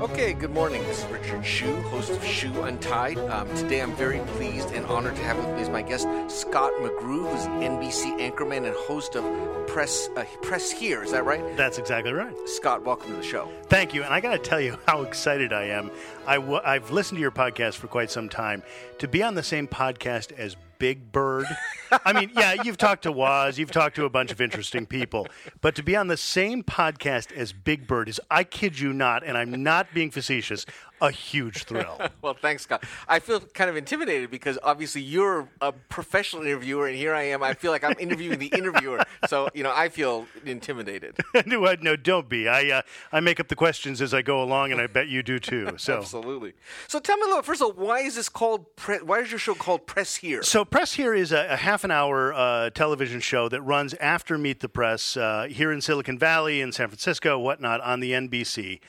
Okay, good morning. This is Richard Hsu, host of Hsu Untied. Um, today I'm very pleased and honored to have with me as my guest Scott McGrew, who's an NBC anchorman and host of Press uh, Press Here. Is that right? That's exactly right. Scott, welcome to the show. Thank you. And I got to tell you how excited I am. i w- I've listened to your podcast for quite some time. To be on the same podcast as Big Bird. I mean, yeah, you've talked to Woz, you've talked to a bunch of interesting people, but to be on the same podcast as Big Bird is, I kid you not, and I'm not being facetious, a huge thrill. well, thanks, Scott. I feel kind of intimidated because obviously you're a professional interviewer, and here I am. I feel like I'm interviewing the interviewer, so you know I feel intimidated. no, no, don't be. I uh, I make up the questions as I go along, and I bet you do too. So absolutely. So tell me a little. First of all, why is this called? Pre- why is your show called Press Here? So Press Here is a, a half an hour uh, television show that runs after Meet the Press uh, here in Silicon Valley, in San Francisco, whatnot, on the NBC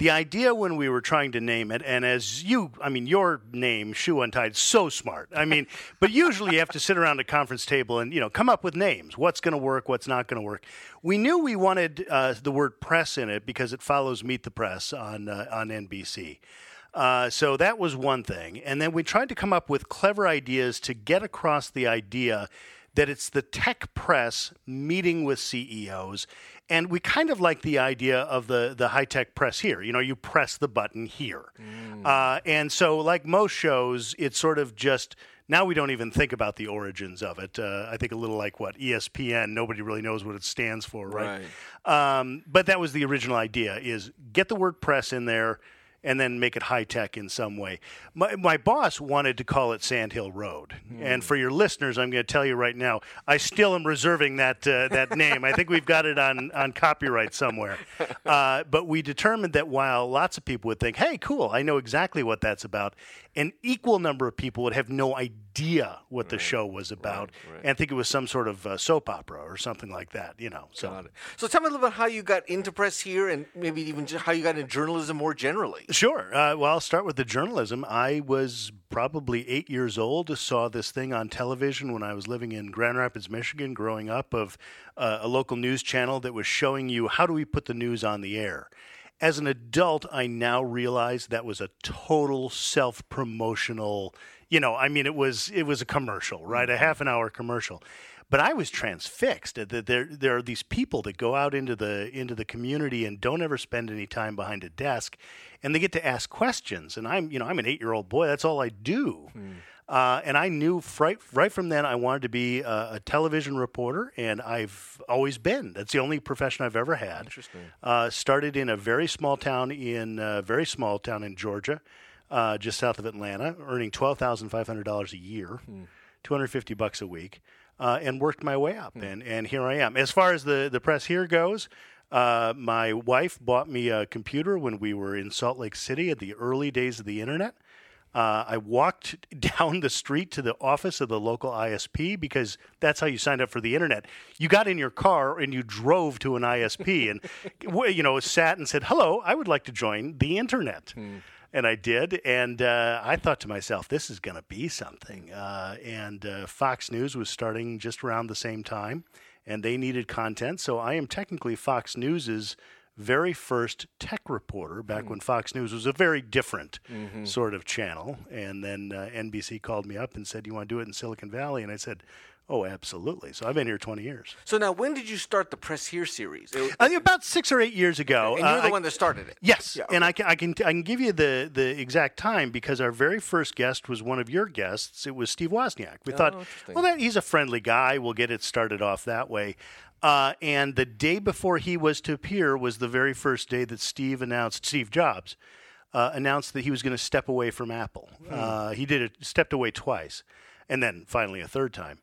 the idea when we were trying to name it, and as you, I mean, your name, Hsu Untied, so smart. I mean, but usually you have to sit around a conference table and, you know, come up with names. What's going to work? What's not going to work? We knew we wanted uh, the word press in it because it follows Meet the Press on, uh, on NBC. Uh, so that was one thing. And then we tried to come up with clever ideas to get across the idea that it's the tech press meeting with CEOs. And we kind of like the idea of the, the high tech press here. You know, you press the button here. Mm. Uh, and so, like most shows, it's sort of just now we don't even think about the origins of it. Uh, I think a little like what ESPN, nobody really knows what it stands for, right? right. Um, but that was the original idea: is get the word press in there and then make it high tech in some way. My, my boss wanted to call it Sandhill Road, mm. and for your listeners, I'm going to tell you right now, I still am reserving that uh, that name. I think we've got it on on copyright somewhere. Uh, but we determined that while lots of people would think, "Hey, cool, I know exactly what that's about," an equal number of people would have no idea what the show was about right, right. and think it was some sort of uh, soap opera or something like that, you know. So, so tell me a little bit how you got into press here and maybe even how you got into journalism more generally. Sure. Uh, well, I'll start with the journalism. I was probably eight years old, saw this thing on television when I was living in Grand Rapids, Michigan, growing up, of uh, a local news channel that was showing you how do we put the news on the air as an adult, I now realize that was a total self promotional. You know, I mean, it was it was a commercial, right? A half an hour commercial. But I was transfixed that there there are these people that go out into the into the community and don't ever spend any time behind a desk, and they get to ask questions. And I'm you know I'm an eight year old boy. That's all I do. Hmm. Uh, and I knew right, right from then I wanted to be a, a, television reporter, and I've always been. That's the only profession I've ever had. Interesting. Uh, started in a very small town in a very small town in Georgia, uh, just south of Atlanta, earning twelve thousand five hundred dollars a year, hmm. two hundred fifty bucks a week, uh, and worked my way up. Hmm. And and here I am. As far as the the press here goes. Uh, my wife bought me a computer when we were in Salt Lake City at the early days of the internet. Uh, I walked down the street to the office of the local ISP because that's how you signed up for the internet. You got in your car and you drove to an ISP and you know sat and said, "Hello, I would like to join the internet." Hmm. And I did, and uh, I thought to myself, "This is going to be something." Uh, and uh, Fox News was starting just around the same time, and they needed content. So I am technically Fox News's very first tech reporter back mm. when Fox News was a very different mm-hmm. sort of channel. And then uh, NBC called me up and said, You want to do it in Silicon Valley? And I said, Oh, absolutely. So I've been here 20 years. So now, when did you start the Press Here series? It, uh, about six or eight years ago. And you're uh, the I, one that started it. Yes, yeah, okay. and I can, I can I can give you the the exact time because our very first guest was one of your guests. It was Steve Wozniak. We oh, thought, well, that, he's a friendly guy. We'll get it started off that way. Uh, and the day before he was to appear was the very first day that Steve announced, Steve Jobs uh, announced that he was going to step away from Apple. Mm. Uh, he did it, stepped away twice, and then finally a third time.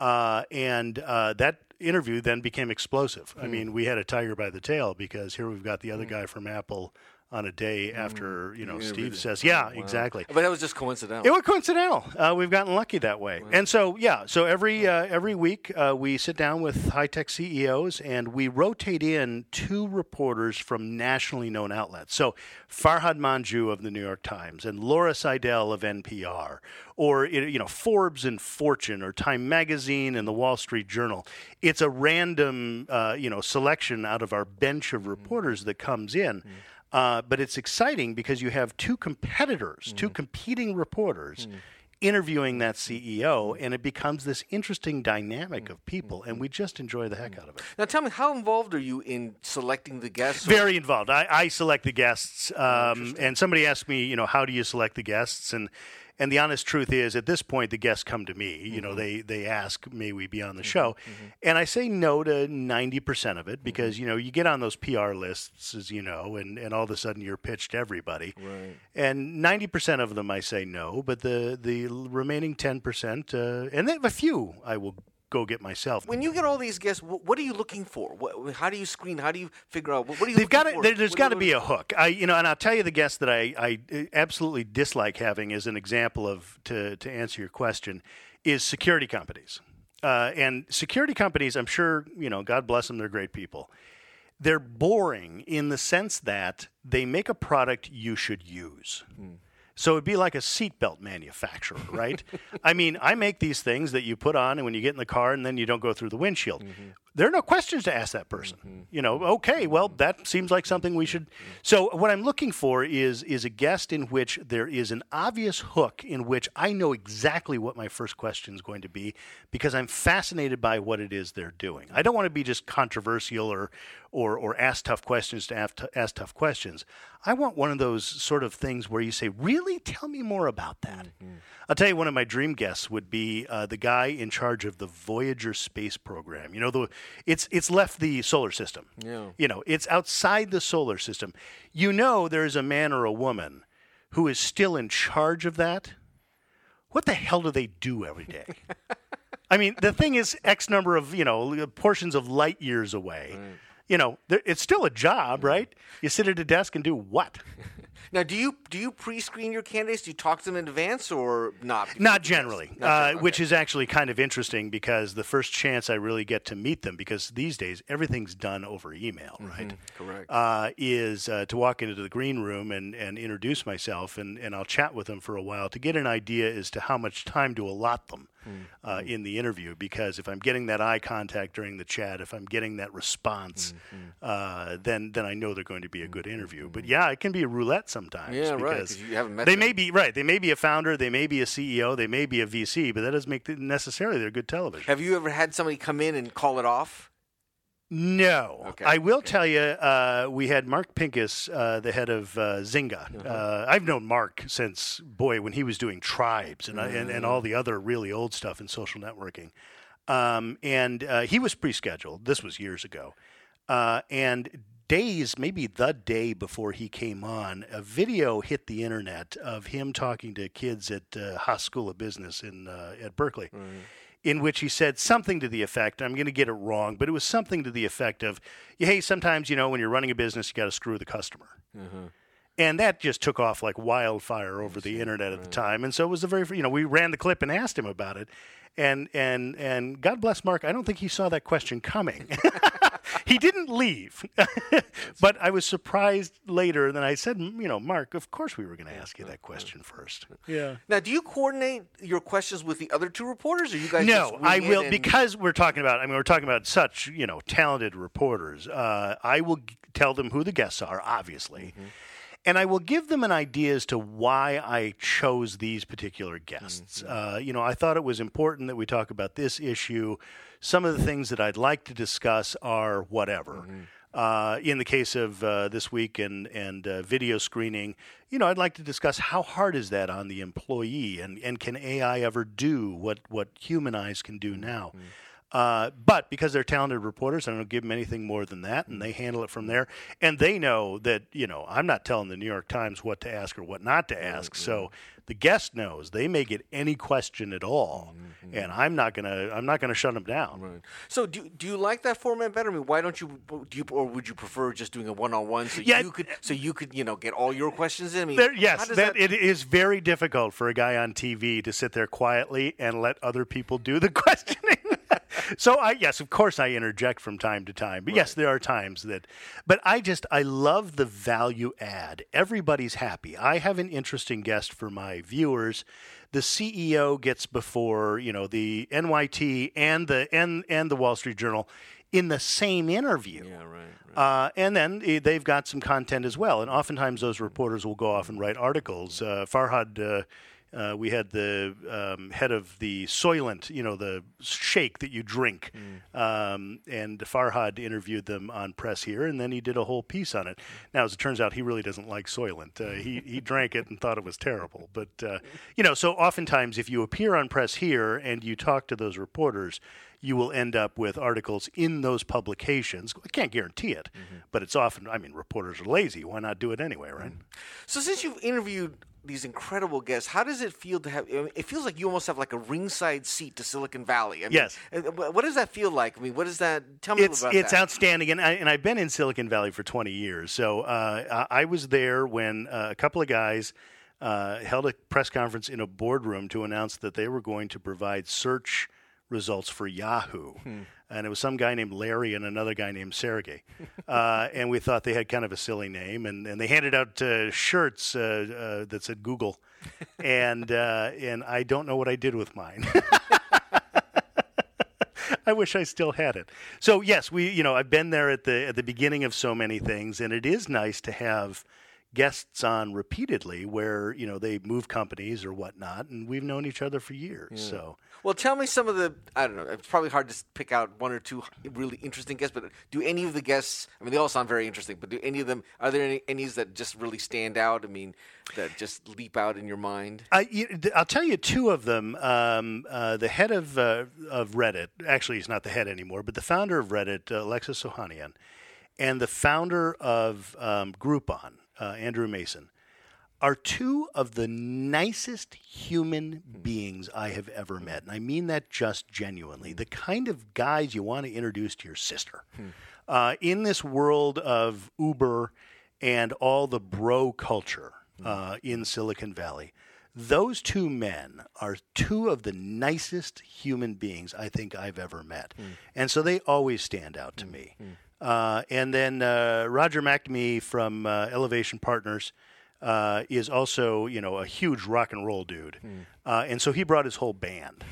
Uh, and uh, that interview then became explosive. I hmm. mean, we had a tiger by the tail because here we've got the other mm. guy from Apple on a day after you know You Steve interviewed says, "Yeah, Wow. exactly." But that was just coincidental. It was coincidental. Uh, we've gotten lucky that way, and so yeah. So every uh, every week uh, we sit down with high tech CEOs and we rotate in two reporters from nationally known outlets. So Farhad Manjoo of the New York Times and Laura Sydell of NPR, or you know Forbes and Fortune, or Time Magazine and the Wall Street Journal. It's a random uh, you know selection out of our bench of reporters that comes in. Uh, but it's exciting because you have two competitors, two mm. competing reporters mm. interviewing that CEO, and it becomes this interesting dynamic mm. of people, and we just enjoy the heck out of it. now tell me, how involved are you in selecting the guests? Very involved. I, I select the guests, oh, um, and somebody asked me, you know, how do you select the guests? And and the honest truth is, at this point, the guests come to me. You know, mm-hmm. they they ask, may we be on the mm-hmm, show? Mm-hmm. And I say no to ninety percent of it because you know you get on those PR lists, as you know, and and all of a sudden you're pitched to everybody. Right. And ninety percent of them I say no, but the the remaining ten percent, uh, and then a few I will go get myself. When you get all these guests, what are you looking for? What, how do you screen? How do you figure out? What, what are you They've got looking to. for? There, has got to be a hook. I, you know, and I'll tell you the guest that I, I uh, absolutely dislike having as an example of to to answer your question is security companies. Uh, and security companies, I'm sure you know. God bless them. They're great people. They're boring in the sense that they make a product you should use. So it'd be like a seatbelt manufacturer, right? I mean, I make these things that you put on and when you get in the car and then you don't go through the windshield. Mm-hmm. There are no questions to ask that person. Mm-hmm. You know, okay, mm-hmm. well, that seems like something we should. Mm-hmm. So what I'm looking for is is a guest in which there is an obvious hook in which I know exactly what my first question is going to be because I'm fascinated by what it is they're doing. I don't want to be just controversial or or or ask tough questions to ask, ask tough questions. I want one of those sort of things where you say, "Really, tell me more about that." I'll tell you, one of my dream guests would be uh, the guy in charge of the Voyager space program. You know, the it's it's left the solar system. Yeah. You know, it's outside the solar system. You know, there is a man or a woman who is still in charge of that. What the hell do they do every day? I mean, the thing is X number of, you know, portions of light years away. You know, there, it's still a job, right? You sit at a desk and do what? Now, do you do you pre-screen your candidates? Do you talk to them in advance or not? Not generally, Not uh, generally, which is actually kind of interesting because the first chance I really get to meet them, because these days everything's done over email, right? correct. Uh, is uh, to walk into the green room and, and introduce myself, and, and I'll chat with them for a while to get an idea as to how much time to allot them uh, in the interview. Because if I'm getting that eye contact during the chat, if I'm getting that response, uh, then then I know they're going to be a good interview. But yeah, it can be a roulette sometimes. Yeah, right, you haven't met they them. may be right. They may be a founder. They may be a CEO. They may be a VC. But that doesn't make necessarily they're good television. Have you ever had somebody come in and call it off? No. Okay, I will tell you, uh, we had Mark Pincus, uh, the head of uh, Zynga. uh I've known Mark since, boy, when he was doing Tribes and, and, and all the other really old stuff in social networking. Um, and uh, he was pre scheduled. This was years ago. Uh, and days, maybe the day before he came on, a video hit the internet of him talking to kids at uh, Haas School of Business in uh, at Berkeley, in which he said something to the effect. I'm going to get it wrong, but it was something to the effect of, "Hey, sometimes you know when you're running a business, you got to screw the customer." Uh-huh. And that just took off like wildfire over the internet at the time. And so it was the very, you know, we ran the clip and asked him about it. And and and God bless Mark, I don't think he saw that question coming. he didn't leave, but I was surprised later. Then I said, "Mm, you know, Mark, of course we were going to ask you that question first. Yeah. Now, do you coordinate your questions with the other two reporters, or you guys? No, just I will and- because we're talking about. I mean, we're talking about such you know talented reporters. Uh, I will g- tell them who the guests are, obviously, Mm-hmm. And I will give them an idea as to why I chose these particular guests. Mm-hmm. Uh, you know, I thought it was important that we talk about this issue. Some of the things that I'd like to discuss are whatever. Mm-hmm. Uh, in the case of uh, this week and and uh, video screening, you know, I'd like to discuss how hard is that on the employee, and and can AI ever do what what human eyes can do now? Uh, but because they're talented reporters, I don't give them anything more than that, and they handle it from there. And they know that you know I'm not telling the New York Times what to ask or what not to ask. So the guest knows they may get any question at all, and I'm not gonna I'm not gonna shut them down. Right. So do do you like that format better? I mean, why don't you do you or would you prefer just doing a one on one so Yeah. you could so you could you know get all your questions in? I mean, There, yes, does that, it is very difficult for a guy on TV to sit there quietly and let other people do the questioning. So I yes, of course I interject from time to time. But yes, there are times that but I just I love the value add. Everybody's happy. I have an interesting guest for my viewers. The CEO gets before, you know, the NYT and the and and the Wall Street Journal in the same interview. Yeah, right. right. Uh, and then eh, they've got some content as well. And oftentimes those reporters will go off and write articles. Uh, Farhad, uh, uh, we had the um, head of the Soylent, you know, the shake that you drink. Um, and Farhad interviewed them on press here, and then he did a whole piece on it. Now, as it turns out, he really doesn't like Soylent. Uh, he, he drank it and thought it was terrible. But, uh, you know, so oftentimes if you appear on press here and you talk to those reporters, you will end up with articles in those publications. I can't guarantee it, but it's often, I mean, reporters are lazy. Why not do it anyway, right? So since you've interviewed these incredible guests, how does it feel to have? I mean, it feels like you almost have like a ringside seat to Silicon Valley. I mean, Yes. uh, What does that feel like? I mean, what is that? Tell me It's about it's that. outstanding, and I, and I've been in Silicon Valley for 20 years. So uh, I I was there when uh, a couple of guys uh, held a press conference in a boardroom to announce that they were going to provide search results for Yahoo. And it was some guy named Larry and another guy named Sergey. Uh, and we thought they had kind of a silly name. And, and they handed out uh, shirts uh, uh, that said Google. and, uh, and I don't know what I did with mine. I wish I still had it. So yes, we you know I've been there at the at the beginning of so many things, and it is nice to have guests on repeatedly where you know they move companies or whatnot, and we've known each other for years. So Well, tell me some of the. I don't know. It's probably hard to pick out one or two really interesting guests, but do any of the guests? I mean, they all sound very interesting, but do any of them? Are there any any that just really stand out? I mean, that just leap out in your mind? I I'll tell you two of them. Um, uh, the head of uh, of Reddit, actually, he's not the head anymore, but the founder of Reddit, uh, Alexis Ohanian, and the founder of um, Groupon, uh, Andrew Mason, are two of the nicest human beings I have ever met, and I mean that just genuinely. The kind of guys you want to introduce to your sister. Uh, in this world of Uber and all the bro culture uh, in Silicon Valley, those two men are two of the nicest human beings I think I've ever met. And so they always stand out to me. Uh, and then uh, Roger McNamee from uh, Elevation Partners uh, is also, you know, a huge rock and roll dude. Uh, and so he brought his whole band.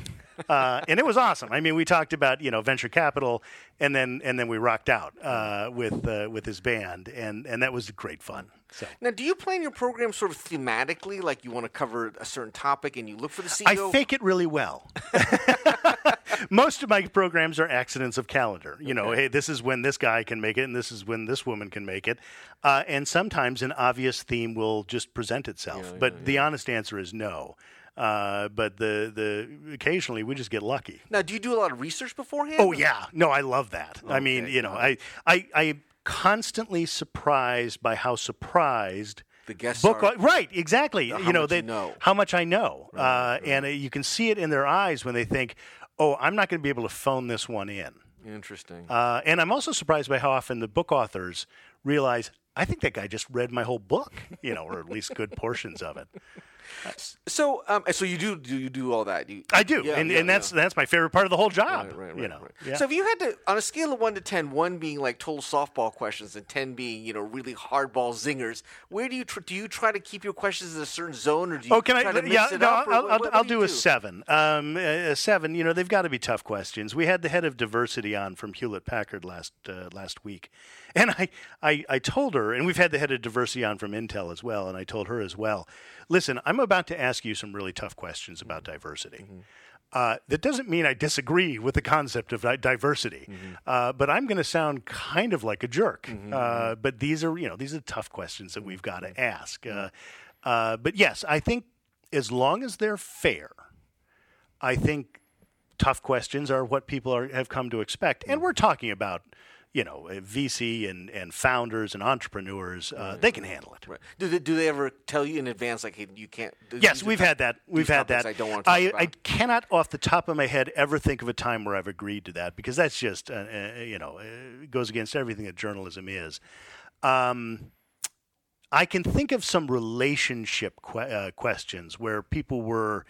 Uh, and it was awesome. I mean, we talked about you know venture capital, and then and then we rocked out uh, with uh, with his band, and and that was great fun. So Now, do you plan your program sort of thematically, like you want to cover a certain topic and you look for the I I fake it really well. Most of my programs are accidents of calendar. You know, hey, this is when this guy can make it, and this is when this woman can make it. Uh, and sometimes an obvious theme will just present itself. but the honest answer is no. Uh, but the the occasionally we just get lucky. now, do you do a lot of research beforehand? Oh yeah, no, I love that. I mean, you know, I I I constantly surprised by how surprised The guests book are- right exactly. You know they you know. how much I know, uh, and uh, you can see it in their eyes when they think, "Oh, I'm not going to be able to phone this one in." Interesting. Uh, and I'm also surprised by how often the book authors realize. I think that guy just read my whole book, you know, or at least good portions of it. So, um, so you do do you do all that? You, I do, Yeah, and, yeah, and that's yeah. that's my favorite part of the whole job. Right, right, you know, right. So if you had to, on a scale of one to ten, one being like total softball questions and ten being you know really hardball zingers, where do you tr- do you try to keep your questions in a certain zone, or do you Oh, can try I? to mix Yeah, it no, I'll, I'll, what- what I'll do do a seven. Um, a a seven. You know, they've got to be tough questions. We had the head of diversity on from Hewlett Packard last uh, last week, and I, I I told her, and we've had the head of diversity on from Intel as well, and I told her as well. Listen, I'm about to ask you some really tough questions about diversity. Uh, that doesn't mean I disagree with the concept of di- diversity, uh, but I'm going to sound kind of like a jerk. Uh, but these are, you know, these are tough questions that we've got to ask. Uh, uh, but yes, I think as long as they're fair, I think tough questions are what people are, have come to expect. And we're talking about, you know, uh, VC and, and founders and entrepreneurs, uh, they can handle it. Right. Do they, do they ever tell you in advance like hey, you can't? Yes, we've had that. We've had that. I don't want to talk I. I cannot, off the top of my head, ever think of a time where I've agreed to that because that's just, uh, uh, you know, uh, goes against everything that journalism is. Um, I can think of some relationship que- uh, questions where people were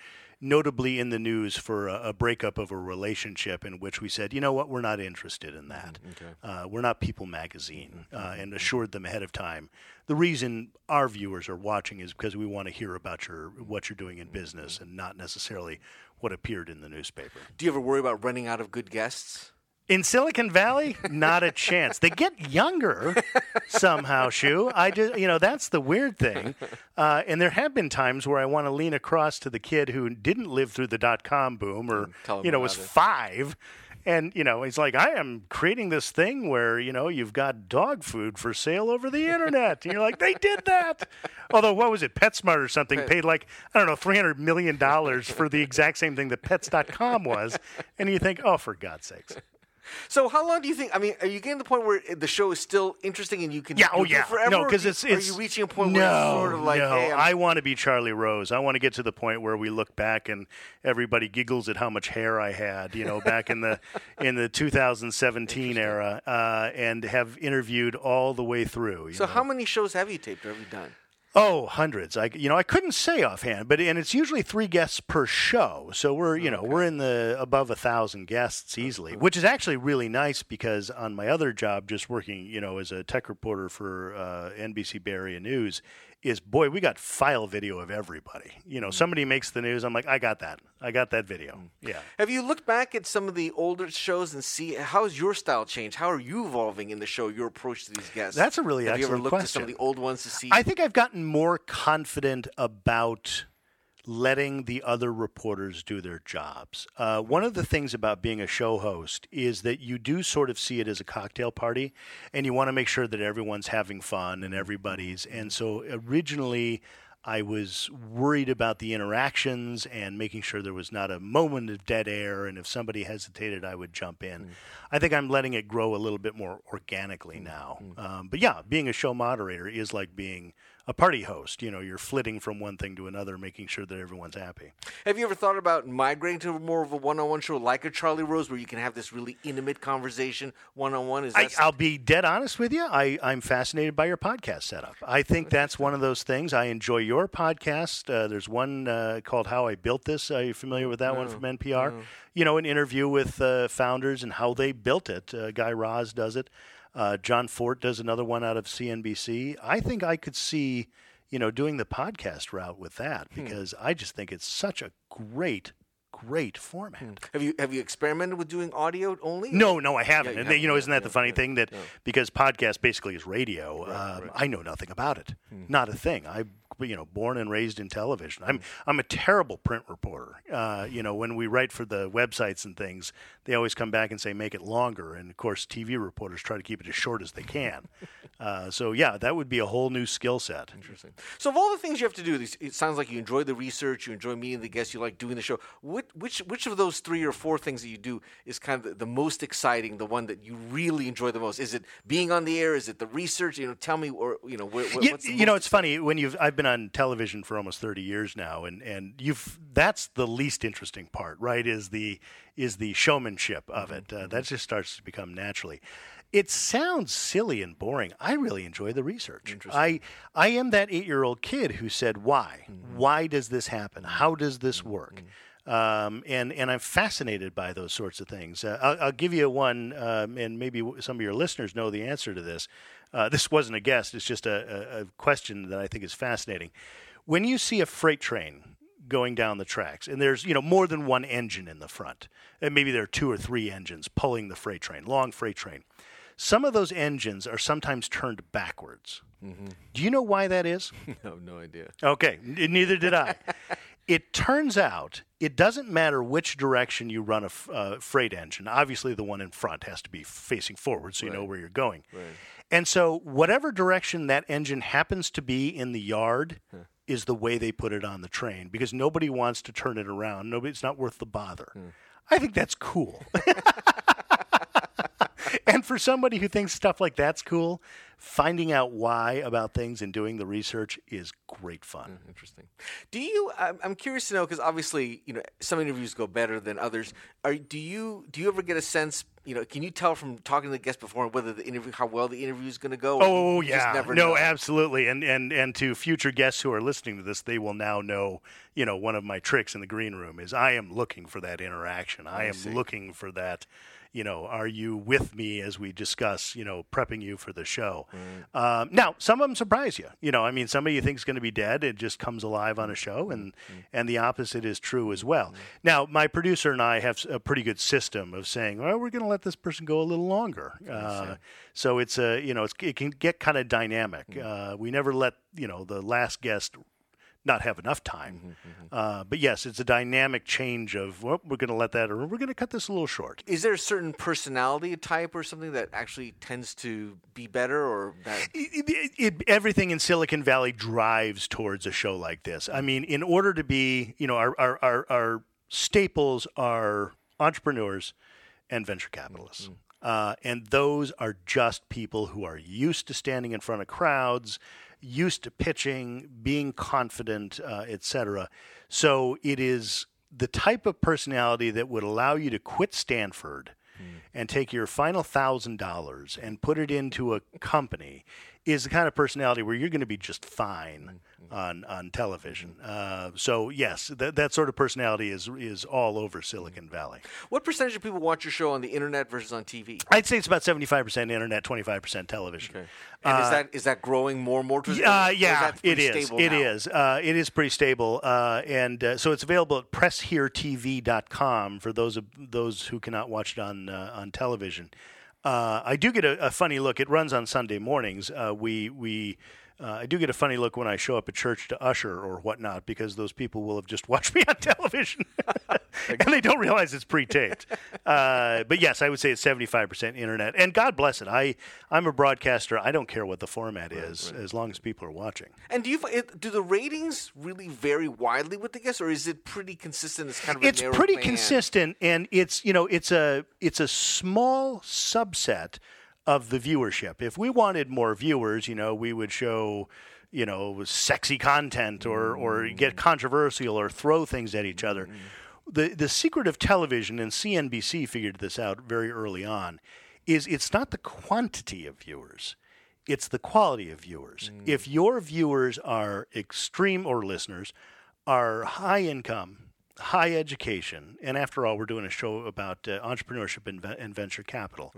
notably in the news for a, a breakup of a relationship in which we said, you know what, we're not interested in that. Mm-hmm. Uh, we're not People Magazine, mm-hmm. uh, mm-hmm. and assured them ahead of time. The reason our viewers are watching is because we want to hear about your what you're doing in business and not necessarily what appeared in the newspaper. do you ever worry about running out of good guests? In Silicon Valley, not a chance. They get younger somehow, Hsu. I just, you know, that's the weird thing. Uh, and there have been times where I want to lean across to the kid who didn't live through the dot com boom or, you know, was it. five. And, you know, he's like, I am creating this thing where, you know, you've got dog food for sale over the internet. And you're like, they did that. Although, what was it? PetSmart or something paid like, I don't know, $300 million for the exact same thing that pets.com was. And you think, oh, for God's sakes. So how long do you think? I mean, are you getting to the point where the show is still interesting and you can Yeah. Oh, yeah. forever? no, because it's, it's, Are you reaching a point no, where it's sort of like, no. hey, I want to be Charlie Rose. I want to get to the point where we look back and everybody giggles at how much hair I had, you know, back in the in the 2017 era, uh, and have interviewed all the way through. so know. how many shows have you taped or have you done? Oh, hundreds. I you know I couldn't say offhand, but and it's usually three guests per show. So we're you know we're in the above a thousand guests easily, which is actually really nice because on my other job, just working you know as a tech reporter for uh, NBC Bay Area News, is boy we got file video of everybody. You know mm. somebody makes the news, I'm like I got that, I got that video. Mm. Yeah. Have you looked back at some of the older shows and see how's your style changed? How are you evolving in the show? Your approach to these guests? That's a really have you ever excellent looked at some of the old ones to see? I think I've gotten more confident about letting the other reporters do their jobs. Uh, one of the things about being a show host is that you do sort of see it as a cocktail party, and you want to make sure that everyone's having fun and everybody's. And so originally, I was worried about the interactions and making sure there was not a moment of dead air. And if somebody hesitated, I would jump in. I think I'm letting it grow a little bit more organically now. Um, but yeah, being a show moderator is like being a party host. You know, you're flitting from one thing to another, making sure that everyone's happy. Have you ever thought about migrating to more of a one-on-one show like a Charlie Rose, where you can have this really intimate conversation one-on-one? Is I, that I'll be dead honest with you. I, I'm fascinated by your podcast setup. I think that's one of those things. I enjoy your podcast. Uh, there's one uh, called How I Built This. Are you familiar with that one from NPR? You know, an interview with uh, founders and how they built it. Uh, Guy Raz does it. Uh, Jon Fortt does another one out of CNBC. I think I could see, you know, doing the podcast route with that because I just think it's such a great, great format. have you have you experimented with doing audio only? No, no, I haven't. you and they- you know, isn't that the funny yeah, thing that because podcast basically is radio, um, I know nothing about it. Not a thing. I, you know, born and raised in television. I'm I'm a terrible print reporter. Uh, you know, when we write for the websites and things, they always come back and say make it longer, and of course, TV reporters try to keep it as short as they can. uh, so yeah, that would be a whole new skill set. Interesting. So of all the things you have to do, it sounds like you enjoy the research, you enjoy meeting the guests, you like doing the show. Which which which of those three or four things that you do is kind of the, the most exciting, the one that you really enjoy the most? Is it being on the air? Is it the research? You know, tell me, or you know, where, where, you, what's you know, it's funny when you've I've been on television for almost thirty years now, and and you've that's the least interesting part, right? Is the is the showmanship of mm-hmm, it uh, mm-hmm. that just starts to become naturally. It sounds silly and boring. I really enjoy the research. I I am that eight year old kid who said, "Why? Mm-hmm. Why does this happen? How does this work?" Um, and and I'm fascinated by those sorts of things. Uh, I'll, I'll give you one, um, and maybe some of your listeners know the answer to this. Uh, this wasn't a guess; it's just a, a, question that I think is fascinating. When you see a freight train going down the tracks, and there's you know more than one engine in the front, and maybe there are two or three engines pulling the freight train, long freight train. Some of those engines are sometimes turned backwards. Do you know why that is? No, no idea. Okay, neither did I. it turns out it doesn't matter which direction you run a f- uh, freight engine. Obviously, the one in front has to be facing forward so you know where you're going. And so, whatever direction that engine happens to be in the yard is the way they put it on the train because nobody wants to turn it around. Nobody, it's not worth the bother. I think that's cool. and for somebody who thinks stuff like that's cool, finding out why about things and doing the research is great fun. Mm, interesting. Do you? I'm curious to know because obviously, you know, some interviews go better than others. Are do you do you ever get a sense? You know, can you tell from talking to the guest before whether the interview how well the interview is going to go? Oh yeah, no, know? absolutely, and and and to future guests who are listening to this, they will now know. You know, one of my tricks in the green room is I am looking for that interaction. I, am see. looking for that. You know, are you with me as we discuss? You know, prepping you for the show. Um, now, some of them surprise you. You know, I mean, somebody you think is going to be dead, it just comes alive on a show, and and the opposite is true as well. Now, my producer and I have a pretty good system of saying, well, we're going to let this person go a little longer. Uh, so it's a you know it's, it can get kind of dynamic. Uh, we never let you know the last guest not have enough time. Uh, but yes, it's a dynamic change of well, we're going to let that or we're going to cut this a little short. Is there a certain personality type or something that actually tends to be better or that? It, it, it, everything in Silicon Valley drives towards a show like this. I mean, in order to be, you know, our our, our, our staples are entrepreneurs and venture capitalists. Uh, and those are just people who are used to standing in front of crowds, used to pitching, being confident, uh, etc. So it is the type of personality that would allow you to quit Stanford and take your final thousand dollars and put it into a company is the kind of personality where you're going to be just fine on on television. Uh, so yes, that that sort of personality is is all over Silicon Valley. What percentage of people watch your show on the internet versus on TV? I'd say it's about seventy five percent internet, twenty five percent television. And is that is that growing more and more? To, Uh, yeah, it is. It is. Uh, it is pretty stable, uh, and uh, so it's available at pressheretv.com for those of those who cannot watch it on uh, on television. Uh, I do get a, a funny look. It runs on Sunday mornings. Uh, we we. Uh, I do get a funny look when I show up at church to usher or whatnot because those people will have just watched me on television and they don't realize it's pre-taped. Uh, but yes, I would say it's seventy-five percent internet, and God bless it. I I'm a broadcaster. I don't care what the format is as long as people are watching. And do you do the ratings really vary widely with the guests, or is it pretty consistent? It's kind of it's pretty band? consistent and it's you know it's a it's a small subset of the viewership. If we wanted more viewers you know we would show you know sexy content or or get mm. controversial or throw things at each other. Mm-hmm. The the secret of television and CNBC figured this out very early on is it's not the quantity of viewers it's the quality of viewers. Mm. If your viewers are extreme or listeners are high income, high education, and after all, we're doing a show about uh, entrepreneurship and, and venture capital.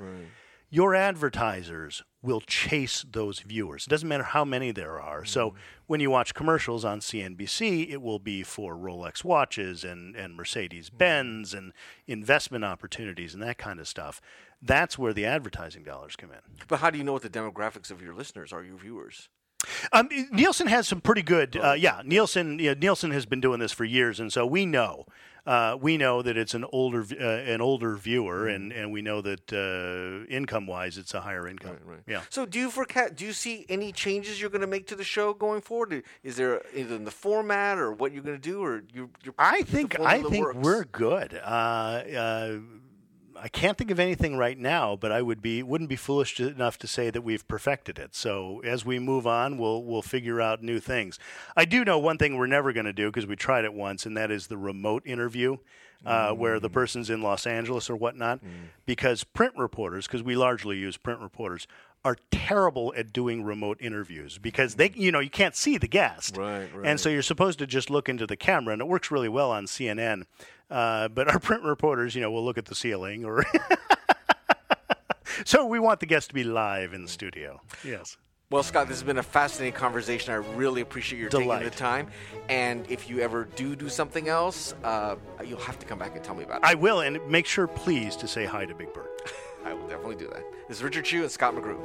Your advertisers will chase those viewers. It doesn't matter how many there are. So mm-hmm. when you watch commercials on CNBC, it will be for Rolex watches and, and Mercedes mm-hmm. Benz and investment opportunities and that kind of stuff. That's where the advertising dollars come in. But how do you know what the demographics of your listeners are, your viewers? Um, Nielsen has some pretty good. Uh, yeah, Nielsen. Yeah, Nielsen has been doing this for years, and so we know. Uh, we know that it's an older uh, an older viewer, and, and we know that uh, income wise, it's a higher income. Right. Yeah. So do you forecast? Do you see any changes you're going to make to the show going forward? Is there either in the format or what you're going to do, or you? You're, I think I think works? we're good. I can't think of anything right now, but I would be wouldn't be foolish enough to say that we've perfected it. So as we move on, we'll we'll figure out new things. I do know one thing we're never going to do because we tried it once, and that is the remote interview. Uh, Where the person's in Los Angeles or whatnot, because print reporters, because we largely use print reporters, are terrible at doing remote interviews because they, you know, you can't see the guest, Right, right. and so you're supposed to just look into the camera, and it works really well on CNN. Uh, but our print reporters, you know, will look at the ceiling, or so we want the guest to be live in the studio. Yes. Well, Scott, this has been a fascinating conversation. I really appreciate your taking the time. And if you ever do do something else, uh, you'll have to come back and tell me about it. I will, and make sure, please, to say hi to Big Bird. I will definitely do that. This is Richard Hsu and Scott McGrew.